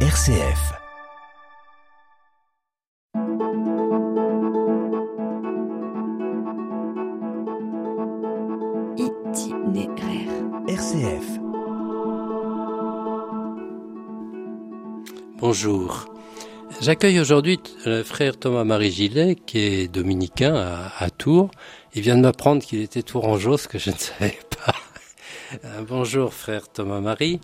RCF. Itinéraire. RCF. Bonjour. J'accueille aujourd'hui le frère Thomas-Marie Gillet, qui est dominicain à, à Tours. Il vient de m'apprendre qu'il était tourangeau, ce que je ne savais pas. Euh, Bonjour frère Thomas-Marie.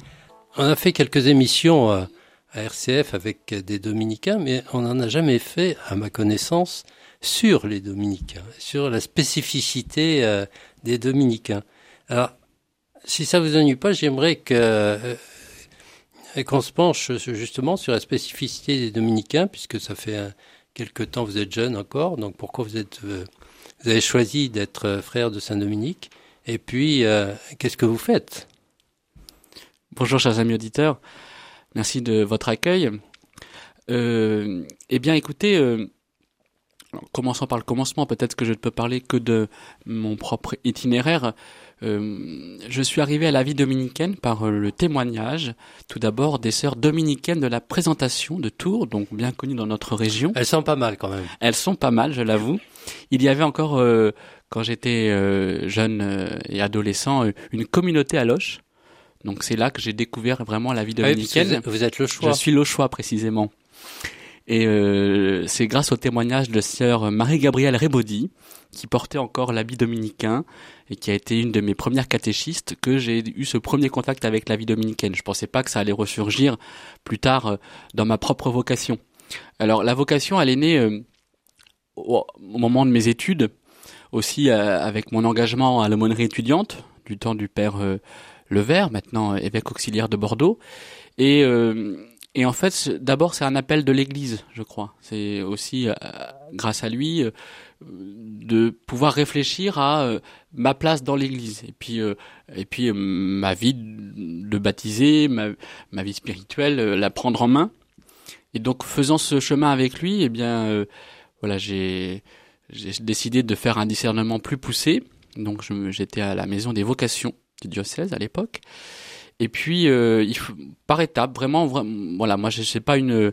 On a fait quelques émissions euh, à RCF avec des dominicains, mais on n'en a jamais fait, à ma connaissance, sur les dominicains, sur la spécificité euh, des dominicains. Alors, si ça vous ennuie pas, j'aimerais que euh, qu'on se penche justement sur la spécificité des dominicains, puisque ça fait un, quelque temps vous êtes jeune encore, donc pourquoi vous êtes euh, vous avez choisi d'être euh, frère de Saint-Dominique, et puis euh, qu'est-ce que vous faites? Bonjour chers amis auditeurs, merci de votre accueil. Euh, eh bien écoutez, euh, commençons par le commencement, peut-être que je ne peux parler que de mon propre itinéraire. Euh, je suis arrivé à la vie dominicaine par euh, le témoignage, tout d'abord des sœurs dominicaines de la présentation de Tours, donc bien connues dans notre région. Elles sont pas mal quand même. Elles sont pas mal, je l'avoue. Il y avait encore, euh, quand j'étais euh, jeune euh, et adolescent, euh, une communauté à Loche. Donc c'est là que j'ai découvert vraiment la vie Ah oui, dominicaine. vous êtes- le choix. Je suis le choix précisément. Et euh, c'est grâce au témoignage de sœur Marie-Gabrielle Rébaudy, qui portait encore l'habit dominicain et qui a été une de mes premières catéchistes, que j'ai eu ce premier contact avec la vie dominicaine. Je pensais pas que ça allait ressurgir plus tard euh, dans ma propre vocation. Alors la vocation, elle est née euh, au, moment de mes études, aussi avec mon engagement à l'aumônerie étudiante du temps du père Levert, maintenant évêque auxiliaire de Bordeaux. Et, euh, et en fait, d'abord, c'est un appel de l'Église, je crois. C'est aussi, euh, grâce à lui, euh, de pouvoir réfléchir à ma place dans l'Église. Et puis, euh, et puis ma vie de baptisé, ma, ma vie spirituelle, la prendre en main. Et donc, faisant ce chemin avec lui, eh bien, voilà, j'ai j'ai décidé de faire un discernement plus poussé. Donc, j'étais à la maison des vocations du diocèse à l'époque. Et puis, euh, par étapes, vraiment, vra- voilà, moi, je sais pas une,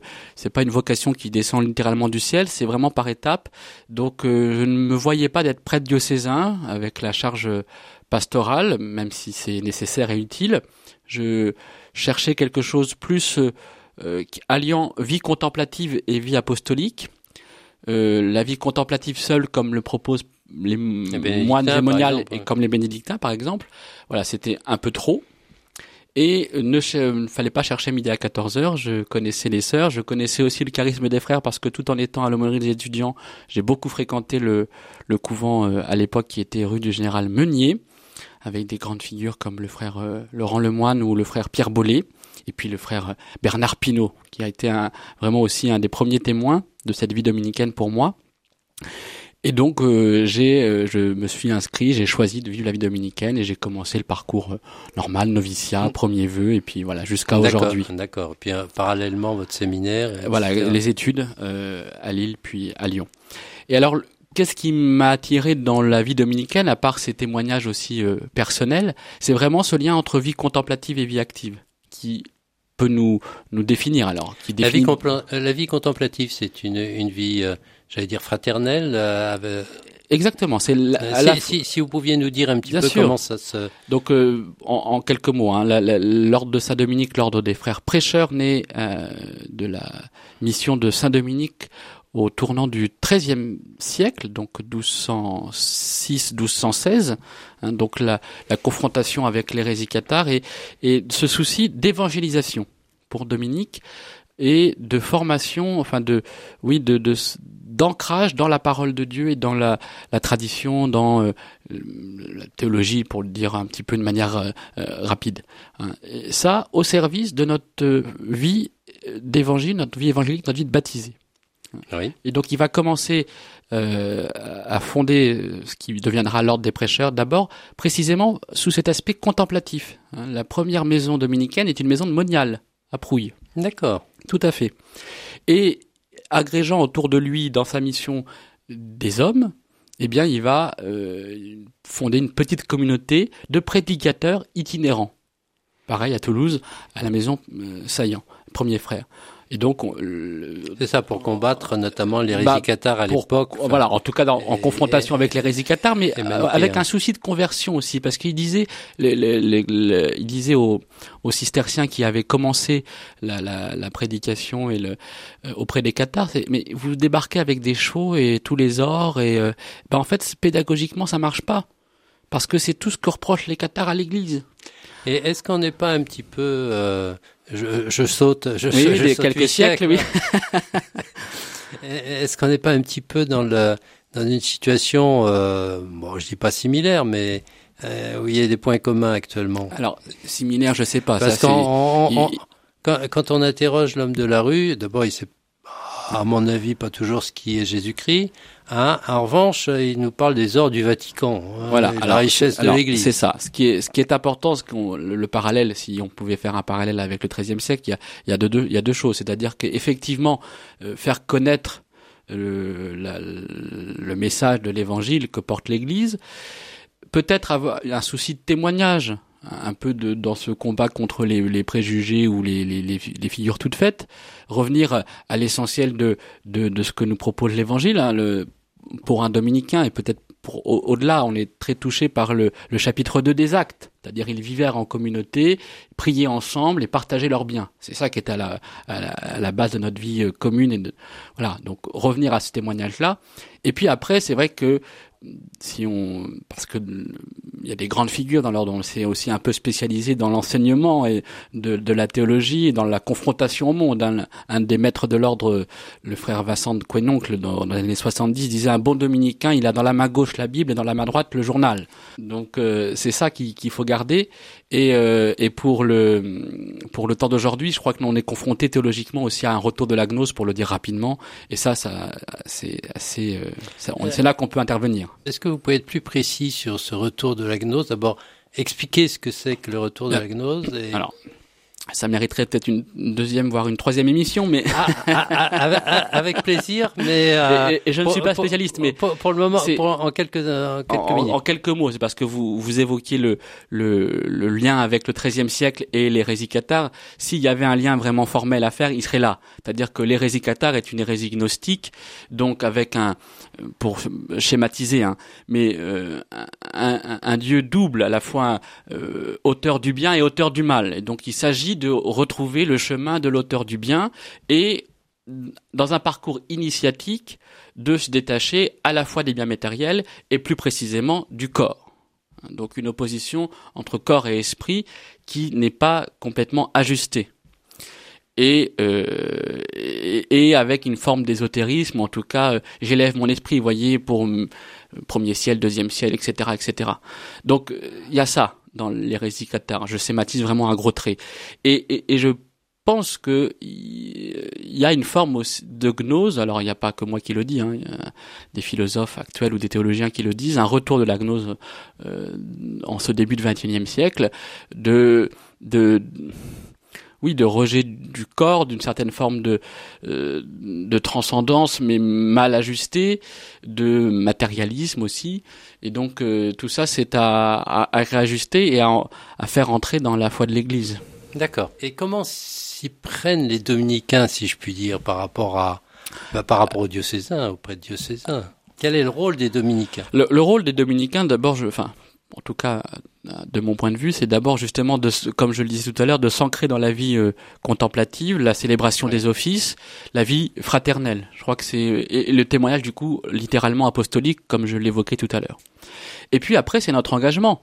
pas une vocation qui descend littéralement du ciel, c'est vraiment par étapes. Donc, euh, je ne me voyais pas d'être prêtre diocésain avec la charge pastorale, même si c'est nécessaire et utile. Je cherchais quelque chose plus euh, alliant vie contemplative et vie apostolique. La vie contemplative seule, comme le proposent les, bénédictins, moines exemple, et comme les bénédictins, par exemple. Voilà, c'était un peu trop. Et ne, ch- ne fallait pas chercher midi à 14 heures. Je connaissais les sœurs, je connaissais aussi le charisme des frères parce que tout en étant à l'aumônerie des étudiants, j'ai beaucoup fréquenté le, le couvent euh, à l'époque qui était rue du Général Meunier, avec des grandes figures comme le frère euh, Laurent Lemoine ou le frère Pierre Bollet, et puis le frère euh, Bernard Pinault, qui a été un, vraiment aussi un des premiers témoins de cette vie dominicaine pour moi. Et donc euh, j'ai, euh, je me suis inscrit, j'ai choisi de vivre la vie dominicaine et j'ai commencé le parcours euh, normal, noviciat, Mm. premier vœu, et puis voilà jusqu'à aujourd'hui. D'accord. Puis euh, parallèlement votre séminaire. Euh, Voilà, etc. les études euh, à Lille puis à Lyon. Et alors, qu'est-ce qui m'a attiré dans la vie dominicaine, à part ces témoignages aussi euh, personnels, c'est vraiment ce lien entre vie contemplative et vie active qui peut nous nous définir alors. Qui La vie, définit... compla- euh, la vie contemplative, c'est une, une vie, euh, j'allais dire fraternelle. euh, avec- Exactement, c'est la- Euh, si, si, si vous pouviez nous dire un petit Bien peu sûr. comment ça se... Donc, euh, en, en quelques mots, hein, l'ordre de Saint-Dominique, l'ordre des frères prêcheurs, né euh, de la mission de Saint-Dominique au tournant du XIIIe siècle, donc 1206-1216, hein, donc la, la confrontation avec l'hérésie cathare et, et ce souci d'évangélisation pour Dominique et de formation, enfin de, oui, de, de d'ancrage dans la parole de Dieu et dans la, la tradition, dans euh, la théologie, pour le dire un petit peu de manière euh, euh, rapide. hein. Et ça, au service de notre euh, vie d'évangile, notre vie évangélique, notre vie de baptisé. Oui. Et donc il va commencer euh, à fonder euh, ce qui deviendra l'ordre des prêcheurs, d'abord précisément sous cet aspect contemplatif. hein. La première maison dominicaine est une maison de monial à Prouille. D'accord. Tout à fait. Et agrégeant autour de lui dans sa mission des hommes, eh bien, il va euh, fonder une petite communauté de prédicateurs itinérants. pareil à Toulouse, à la maison euh, Saillant, premier frère. Et donc, c'est ça pour combattre notamment l'hérésie bah, à l'époque. Voilà, en tout cas en confrontation avec l'hérésie cathare, mais euh, avec un souci de conversion aussi, parce qu'il disait, il disait aux, aux cisterciens qui avaient commencé la, la, la prédication et le, euh, auprès des cathares, mais vous débarquez avec des chevaux et tous les ors et euh, ben en fait pédagogiquement ça marche pas parce que c'est tout ce que reprochent les cathares à l'Église. Et est-ce qu'on n'est pas un petit peu, euh, je, je, saute, je, oui, je saute quelques siècles, oui. est-ce qu'on n'est pas un petit peu dans le dans une situation, euh, bon, je dis pas similaire, mais euh, où il y a des points communs actuellement? Alors similaire, je sais pas. Parce ça, quand, on interroge l'homme de la rue, d'abord il sait, à mon avis, pas toujours ce qui est Jésus-Christ. Hein. En revanche, il nous parle des ors du Vatican, hein, voilà, la richesse de l'Église. C'est ça. Ce qui est, ce qui est important, ce qu'on, le, parallèle, si on pouvait faire un parallèle avec le XIIIe siècle, il y a, il y a deux, il y a deux choses. C'est-à-dire qu'effectivement, euh, faire connaître le, la, le message de l'Évangile que porte l'Église, peut-être avoir un souci de témoignage un peu de, dans ce combat contre les, les préjugés ou les, les, les, figures toutes faites, revenir à l'essentiel de, de, de, ce que nous propose l'Évangile. Hein, pour un dominicain et peut-être au-delà, on est très touché par le, le chapitre 2 des actes, c'est-à-dire ils vivèrent en communauté, priaient ensemble et partageaient leurs biens. C'est ça qui est à la, à la, à la base de notre vie euh, commune. Et de, voilà, donc revenir à ce témoignage-là. Et puis après, c'est vrai que si on parce que il y a des grandes figures dans l'ordre, on s'est aussi un peu spécialisé dans l'enseignement et de, de, la théologie et dans la confrontation au monde. Un, un des maîtres de l'ordre, le frère Vincent de Quenoncle, dans, dans, les années 70, disait un bon dominicain, il a dans la main gauche la Bible et dans la main droite le journal. Donc euh, c'est ça qu'il faut garder. Et, euh, et pour le pour le temps d'aujourd'hui, je crois que nous on est confronté théologiquement aussi à un retour de la gnose, pour le dire rapidement. Et ça, ça c'est assez, euh, c'est là qu'on peut intervenir. Est-ce que vous pouvez être plus précis sur ce retour de la gnose D'abord, expliquer ce que c'est que le retour de la gnose. Et... Alors, ça mériterait peut-être une deuxième, voire une troisième émission, mais ah, ah, ah, avec, plaisir. Mais euh, et, je ne suis pas spécialiste, pour, mais pour, le moment, en quelques en quelques en. En quelques mots, c'est parce que vous vous évoquiez le le, le lien avec le XIIIe siècle et l'hérésie cathare. S'il y avait un lien vraiment formel à faire, il serait là. C'est-à-dire que l'hérésie cathare est une hérésie gnostique, donc avec un pour schématiser, hein, mais euh, un, un, Dieu double à la fois euh, auteur du bien et auteur du mal. Et donc il s'agit de retrouver le chemin de l'auteur du bien et dans un parcours initiatique de se détacher à la fois des biens matériels et plus précisément du corps. Donc une opposition entre corps et esprit qui n'est pas complètement ajustée et, euh, et, avec une forme d'ésotérisme, en tout cas, euh, j'élève mon esprit, voyez, pour euh, premier ciel, deuxième ciel, etc., etc. Donc il y a ça dans l'hérésie cathare. Je schématise vraiment un gros trait, et, et, je pense que il y a une forme de gnose. Alors il n'y a pas que moi qui le dis, hein, y a des philosophes actuels ou des théologiens qui le disent. Un retour de la gnose euh, en ce début du XXIe siècle, de de oui, de rejet du corps, d'une certaine forme de euh, de transcendance, mais mal ajustée, de matérialisme aussi. Et donc euh, tout ça, c'est à, à, réajuster et à, à faire entrer dans la foi de l'Église. D'accord. Et comment s'y prennent les dominicains, si je puis dire, par rapport à bah, par rapport aux diocésains, auprès de diocésains? Quel est le rôle des dominicains? Le, le, rôle des dominicains, d'abord, je, enfin, en tout cas de mon point de vue, c'est d'abord justement de, comme je le disais tout à l'heure, de s'ancrer dans la vie euh, contemplative, la célébration des offices, la vie fraternelle. Je crois que c'est le témoignage du coup littéralement apostolique, comme je l'évoquais tout à l'heure. Et puis après, c'est notre engagement.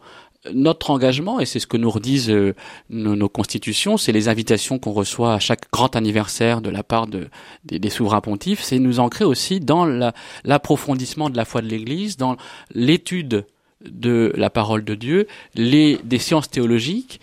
Notre engagement, et c'est ce que nous redisent euh, nos, nos, constitutions, c'est les invitations qu'on reçoit à chaque grand anniversaire de la part de, des, des souverains pontifs, c'est nous ancrer aussi dans l'approfondissement de la foi de l'Église, dans l'étude de la parole de Dieu, les, des sciences théologiques,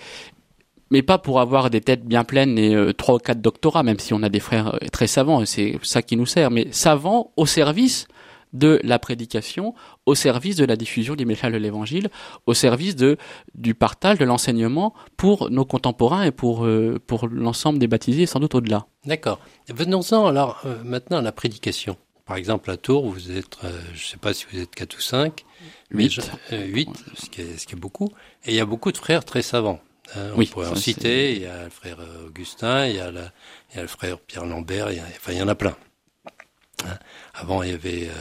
mais pas pour avoir des têtes bien pleines et euh, trois ou quatre doctorats, même si on a des frères euh, très savants, c'est ça qui nous sert, mais savants au service de la prédication, au service de la diffusion des messages de l'Évangile, au service de du partage de l'enseignement pour nos contemporains et pour euh, pour l'ensemble des baptisés, et sans doute au-delà. D'accord. Venons-en alors maintenant à la prédication. Par exemple, à Tours, vous êtes, je ne sais pas si vous êtes quatre ou cinq, 8. 8, euh, ce, qui est, ce qui est beaucoup. Et il y a beaucoup de frères très savants. Hein, on Oui, pourrait en citer. Il y a le frère euh, Augustin, il y a, la- il y a le frère Pierre Lambert, il y a- enfin il y en a plein. Hein. Avant, il y avait euh,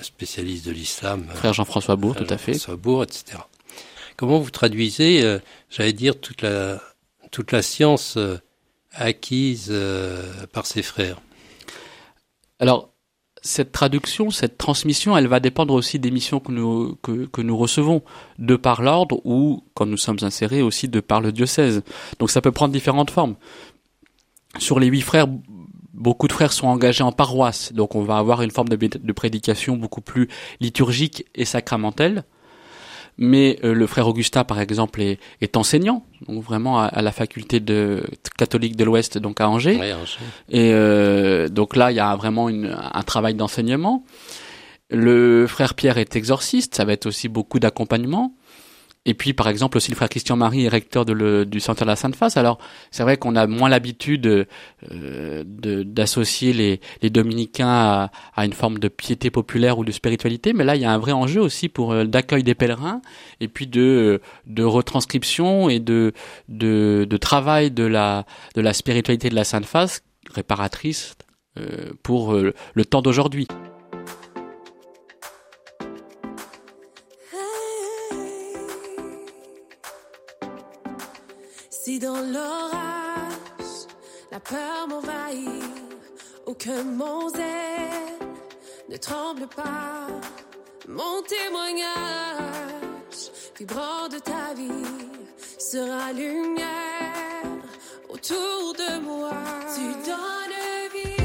un spécialiste de l'islam, euh, Frère Jean-François Bourg, tout à fait. François Bourg, etc. Comment vous traduisez, euh, j'allais dire, toute la, toute la science euh, acquise euh, par ses frères? Alors, cette traduction, cette transmission, elle va dépendre aussi des missions que nous, que, nous recevons, de par l'ordre ou, quand nous sommes insérés, aussi de par le diocèse. Donc ça peut prendre différentes formes. Sur les huit frères, beaucoup de frères sont engagés en paroisse, donc on va avoir une forme de, de prédication beaucoup plus liturgique et sacramentelle. Mais euh, le frère Augustin, par exemple, est, est enseignant, donc vraiment à, à la faculté de, catholique de l'Ouest, donc à Angers. Ouais, Angers. Et euh, donc là, il y a vraiment une, un travail d'enseignement. Le frère Pierre est exorciste, ça va être aussi beaucoup d'accompagnement. Et puis, par exemple, aussi le frère Christian Marie est recteur de le, du Centre de la Sainte Face. Alors, c'est vrai qu'on a moins l'habitude euh, d'associer les, les dominicains à, à une forme de piété populaire ou de spiritualité, mais là, il y a un vrai enjeu aussi pour euh, d'accueil des pèlerins et puis de, de retranscription et de, de, de travail de la, de la spiritualité de la Sainte Face réparatrice euh, pour euh, le temps d'aujourd'hui. Si dans l'orage, la peur m'envahit, ou que mon zèle ne tremble pas, mon témoignage vibrant de ta vie sera lumière autour de moi. Tu donnes vie,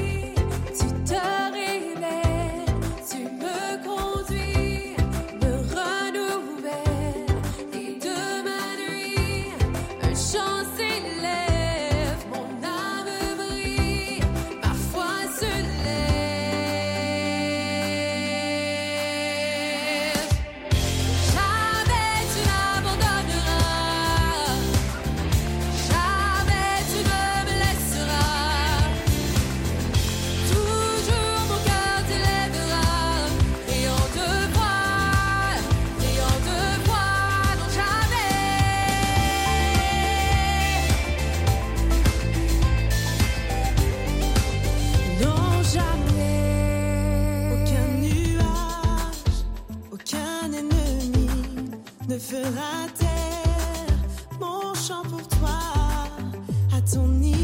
ton île.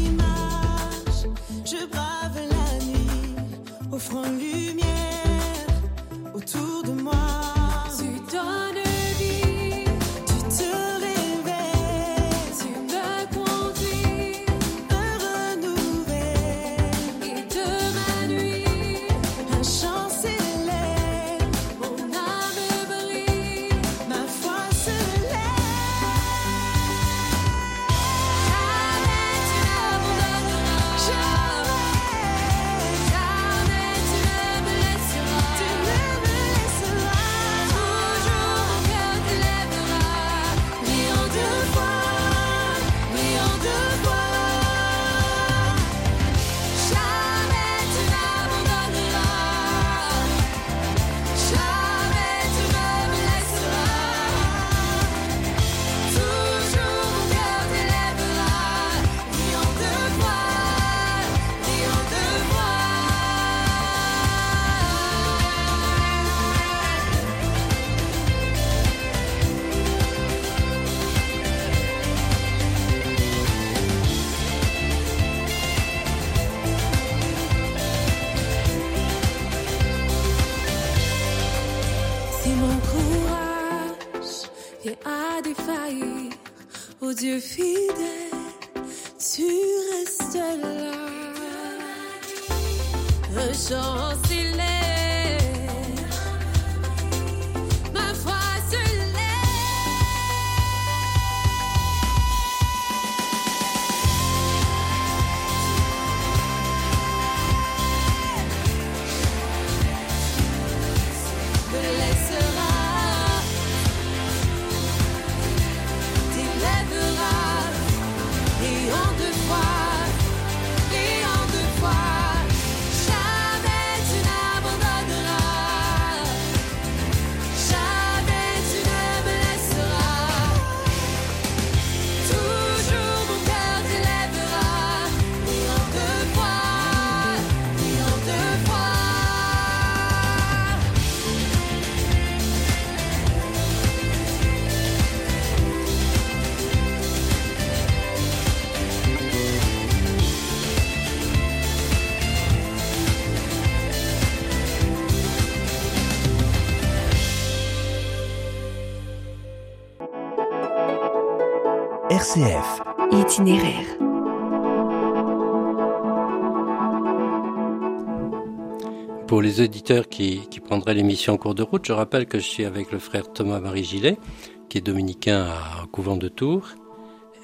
Défaillir, ô Dieu fidèle, tu restes là. Un chant Pour les auditeurs qui, prendraient l'émission en cours de route, je rappelle que je suis avec le frère Thomas-Marie Gillet, qui est dominicain à Couvent de Tours.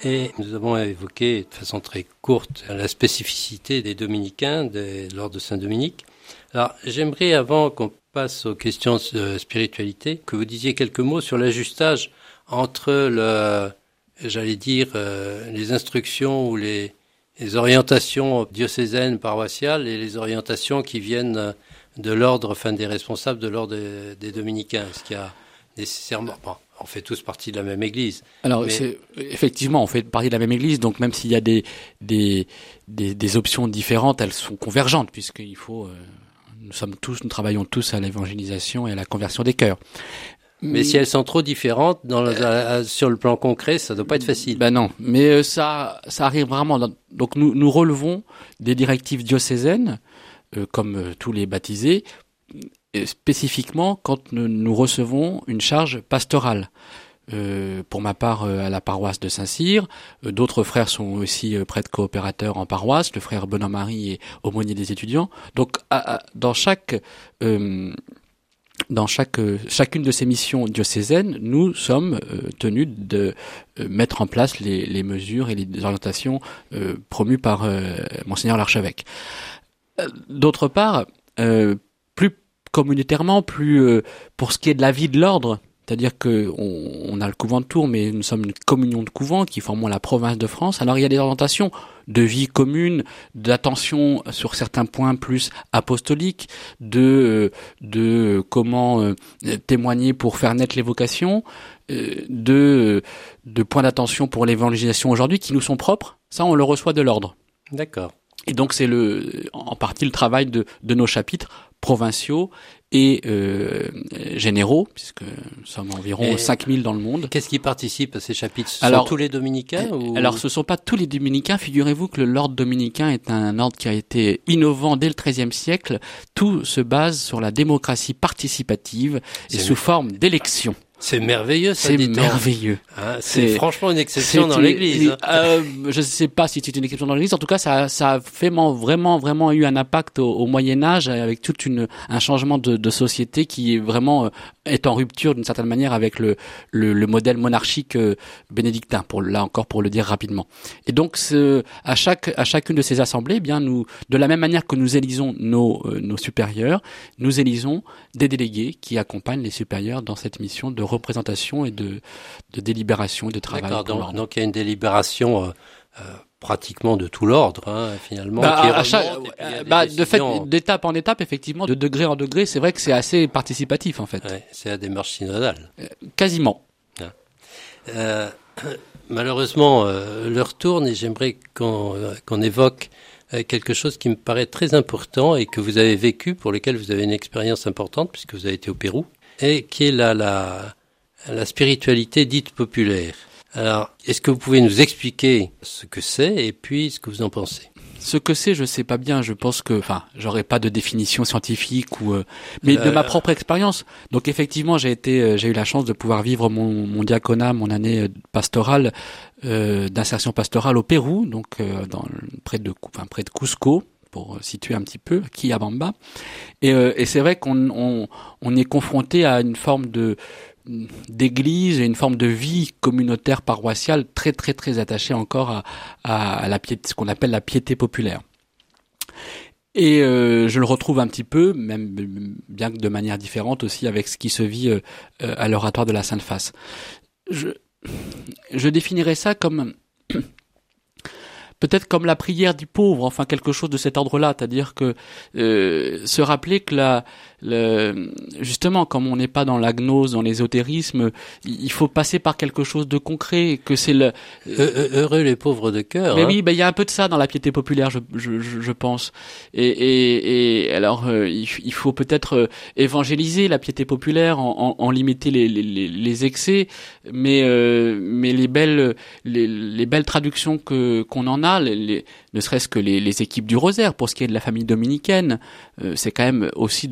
Et nous avons évoqué de façon très courte la spécificité des dominicains de l'ordre de Saint-Dominique. Alors, j'aimerais, avant qu'on passe aux questions de spiritualité, que vous disiez quelques mots sur l'ajustage entre le, j'allais dire, euh, les instructions ou les, les orientations diocésaines, paroissiales et les orientations qui viennent euh, de l'ordre, enfin des responsables de l'ordre des, des dominicains. Est-ce qu'il y a nécessairement, bon, on fait tous partie de la même église. Alors, Mais- c'est- effectivement, on fait partie de la même église, donc même s'il y a des, des, des, des options différentes, elles sont convergentes, puisqu'il faut, euh, nous sommes tous, nous travaillons tous à l'évangélisation et à la conversion des cœurs. Mais si elles sont trop différentes dans le- à- sur le plan concret, ça doit pas être facile. Ben non, mais euh, ça, ça arrive vraiment. donc nous, nous relevons des directives diocésaines, euh, comme euh, tous les baptisés, euh, spécifiquement quand nous, nous recevons une charge pastorale. Euh, pour ma part, euh, à la paroisse de Saint-Cyr, Euh, d'autres frères sont aussi euh, prêtres coopérateurs en paroisse. Le frère Benoît-Marie est aumônier des étudiants. Donc, à- à- dans chaque euh, dans chaque euh, chacune de ces missions diocésaines, nous sommes euh, tenus de euh, mettre en place les, mesures et les orientations promues par monseigneur l'archevêque. D'autre part, plus communautairement, plus pour ce qui est de la vie de l'ordre, c'est-à-dire que on, on a le couvent de Tours, mais nous sommes une communion de couvents qui formons la province de France. Alors il y a des orientations de vie commune, d'attention sur certains points plus apostoliques, de de comment euh, témoigner pour faire naître les vocations, euh, de de points d'attention pour l'évangélisation aujourd'hui qui nous sont propres. Ça, on le reçoit de l'ordre. D'accord. Et donc c'est le en partie le travail de, de nos chapitres provinciaux et euh, généraux, puisque nous sommes environ Et- 5000 dans le monde. Qu'est-ce qui participe à ces chapitres? Ce Alors- sont tous les dominicains ou... Alors, ce sont pas tous les dominicains. Figurez-vous que l'ordre dominicain est un ordre qui a été innovant dès le XIIIe siècle. Tout se base sur la démocratie participative et sous forme d'élection. C'est merveilleux, ça C'est merveilleux. Hein, c'est franchement une exception dans l'Église. hein. Euh, je ne sais pas si c'est une exception dans l'Église. En tout cas, ça, ça a vraiment, vraiment, vraiment eu un impact au, au Moyen Âge avec toute une un changement de, de société qui est vraiment euh, est en rupture d'une certaine manière avec le le, le modèle monarchique euh, bénédictin. Pour là encore pour le dire rapidement. Et donc, à chaque à chacune de ces assemblées, eh bien nous, de la même manière que nous élisons nos euh, nos supérieurs, nous élisons des délégués qui accompagnent les supérieurs dans cette mission de représentation et de de délibération et de travail. Donc, il y a une délibération euh, euh, pratiquement de tout l'ordre, hein, finalement. Bah, qui à chaque- des bah, de fait, d'étape en étape, effectivement, de degré en degré, c'est vrai que c'est assez participatif, en fait. Ouais, c'est la démarche synodale. Quasiment. Euh, malheureusement, euh, l'heure tourne et j'aimerais qu'on euh, qu'on évoque euh, quelque chose qui me paraît très important et que vous avez vécu, pour lequel vous avez une expérience importante, puisque vous avez été au Pérou, et qui est la, la, la spiritualité dite populaire. Alors, est-ce que vous pouvez nous expliquer ce que c'est et puis ce que vous en pensez? Ce que c'est, je sais pas bien. Je pense que, enfin, j'aurais pas de définition scientifique ou, euh, mais de Euh, ma propre expérience. Donc effectivement, j'ai été, euh, j'ai eu la chance de pouvoir vivre mon, mon diaconat, mon année euh, pastorale euh, d'insertion pastorale au Pérou, donc euh, dans près de, enfin, près de Cusco pour situer un petit peu, Quillabamba. Et, euh, et c'est vrai qu'on on, on est confronté à une forme de d'église et une forme de vie communautaire paroissiale très très très attachée encore à, la piété, ce qu'on appelle la piété populaire. Et euh, je le retrouve un petit peu, même bien que de manière différente aussi, avec ce qui se vit euh, euh, à l'oratoire de la Sainte Face. Je, je définirais ça comme peut-être comme la prière du pauvre, enfin quelque chose de cet ordre-là, c'est-à-dire que euh, se rappeler que la, le, justement, comme on n'est pas dans la gnose, dans l'ésotérisme, il faut passer par quelque chose de concret, que c'est le, Heu- heu- Heureux les pauvres de cœur. mais hein. oui, ben, il y a un peu de ça dans la piété populaire, je, je, je, pense. Et, et, et alors, euh, il, faut peut-être euh, évangéliser la piété populaire, en, en, en limiter les, les, les- les excès, mais, euh, mais les belles, les, les belles traductions que qu'on en a, ne serait-ce que les, équipes du rosaire, pour ce qui est de la famille dominicaine, euh, c'est quand même aussi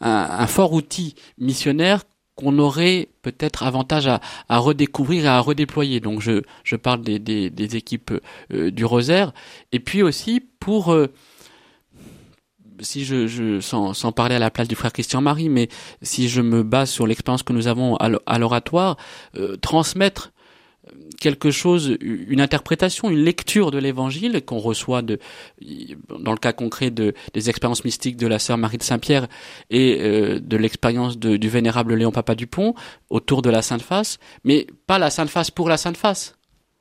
un, fort outil missionnaire qu'on aurait peut-être avantage à, redécouvrir et à redéployer. Donc je, parle des, équipes euh, du Rosaire. Et puis aussi pour, euh, si je, sans, parler à la place du frère Christian Marie, mais si je me base sur l'expérience que nous avons à l'oratoire, transmettre quelque chose, une interprétation, une lecture de l'évangile qu'on reçoit de, dans le cas concret de, des expériences mystiques de la sœur Marie de Saint-Pierre et euh, de l'expérience du vénérable Léon Papa Dupont autour de la Sainte Face, mais pas la Sainte Face pour la Sainte Face.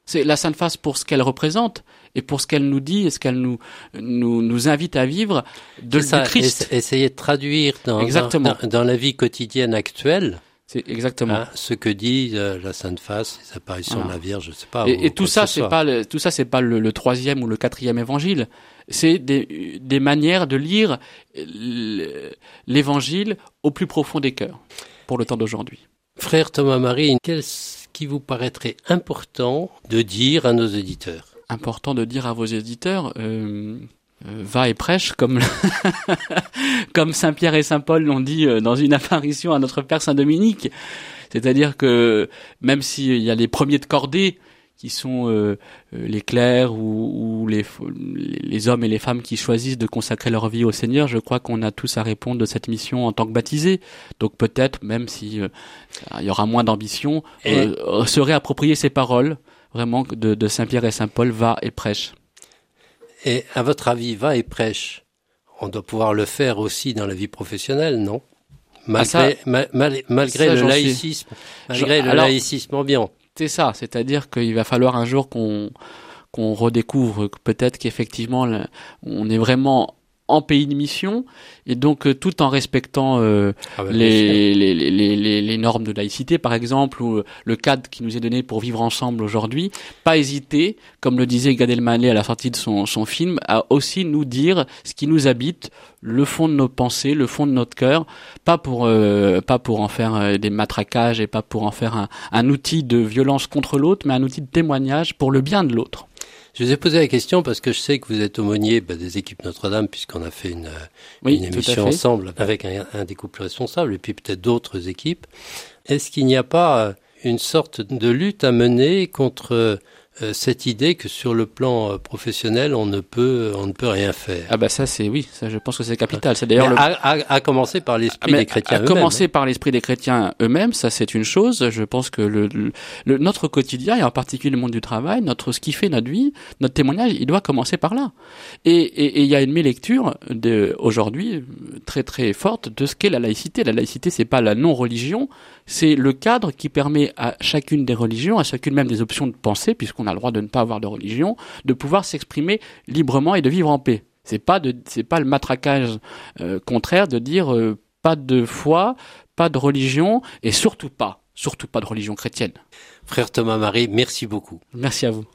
C'est la Sainte Face pour ce qu'elle représente et pour ce qu'elle nous dit et ce qu'elle nous, nous, nous invite à vivre de, ça, du Christ. essa- essayer de traduire dans, dans- Exactement. dans, dans la vie quotidienne actuelle C'est exactement. hein, ce que dit euh, la Sainte Face, les apparitions Voilà. de la Vierge, je sais pas. Et, et tout ça, ce pas le, tout ça, c'est pas le, le troisième ou le quatrième évangile. C'est des, des manières de lire l'évangile au plus profond des cœurs pour le temps d'aujourd'hui. Frère Thomas Marie, qu'est-ce qui vous paraîtrait important de dire à nos auditeurs Important de dire à vos éditeurs, euh, va et prêche comme comme Saint Pierre et Saint Paul l'ont dit euh, dans une apparition à notre Père Saint Dominique. C'est-à-dire que même s'il y a les premiers de cordée qui sont euh, euh, les clercs ou, ou les, les hommes et les femmes qui choisissent de consacrer leur vie au Seigneur, je crois qu'on a tous à répondre de cette mission en tant que baptisés. Donc peut-être, même si euh, il y aura moins d'ambition, Et- euh, se réapproprier ces paroles vraiment de, de Saint Pierre et Saint Paul, va et prêche. Et à votre avis, va et prêche. On doit pouvoir le faire aussi dans la vie professionnelle, non? Malgré, ça- ma- mal- malgré ça, le laïcisme, malgré le alors- laïcisme ambiant. C'est ça, c'est-à-dire qu'il va falloir un jour qu'on qu'on redécouvre peut-être qu'effectivement on est vraiment en pays de mission et donc euh, tout en respectant euh, Ah sûr. les, les, les, les, les- les normes de laïcité par exemple ou euh, le cadre qui nous est donné pour vivre ensemble aujourd'hui, pas hésiter, comme le disait Gad Elmaleh à la sortie de son, son film, à aussi nous dire ce qui nous habite, le fond de nos pensées, le fond de notre cœur, pas pour euh, pas pour en faire des matraquages et pas pour en faire un, un outil de violence contre l'autre, mais un outil de témoignage pour le bien de l'autre. Je vous ai posé la question parce que je sais que vous êtes aumônier bah, des équipes Notre-Dame, puisqu'on a fait une, euh, Oui, une émission ensemble avec un, un des couples responsables et puis peut-être d'autres équipes. Est-ce qu'il n'y a pas euh, une sorte de lutte à mener contre euh, cette idée que sur le plan euh, professionnel, on ne peut, on ne peut rien faire Ah bah ça c'est oui, ça je pense que c'est capital. C'est d'ailleurs le à, à- à commencer par l'esprit Ah, des chrétiens à eux-mêmes. hein. commencer par l'esprit des chrétiens eux-mêmes, ça c'est une chose. Je pense que le, le- le- notre quotidien et en particulier le monde du travail, notre ce qui fait notre vie, notre témoignage, il doit commencer par là. Et et- et il y a une mélecture de aujourd'hui euh, très très forte de ce qu'est la laïcité. La laïcité, c'est pas la non-religion, c'est le cadre qui permet à chacune des religions, à chacune même des options de pensée, puisqu'on a le droit de ne pas avoir de religion, de pouvoir s'exprimer librement et de vivre en paix. C'est pas de, c'est pas le matraquage euh, contraire de dire euh, pas de foi, pas de religion et surtout pas, surtout pas de religion chrétienne. Frère Thomas Marie, merci beaucoup. Merci à vous.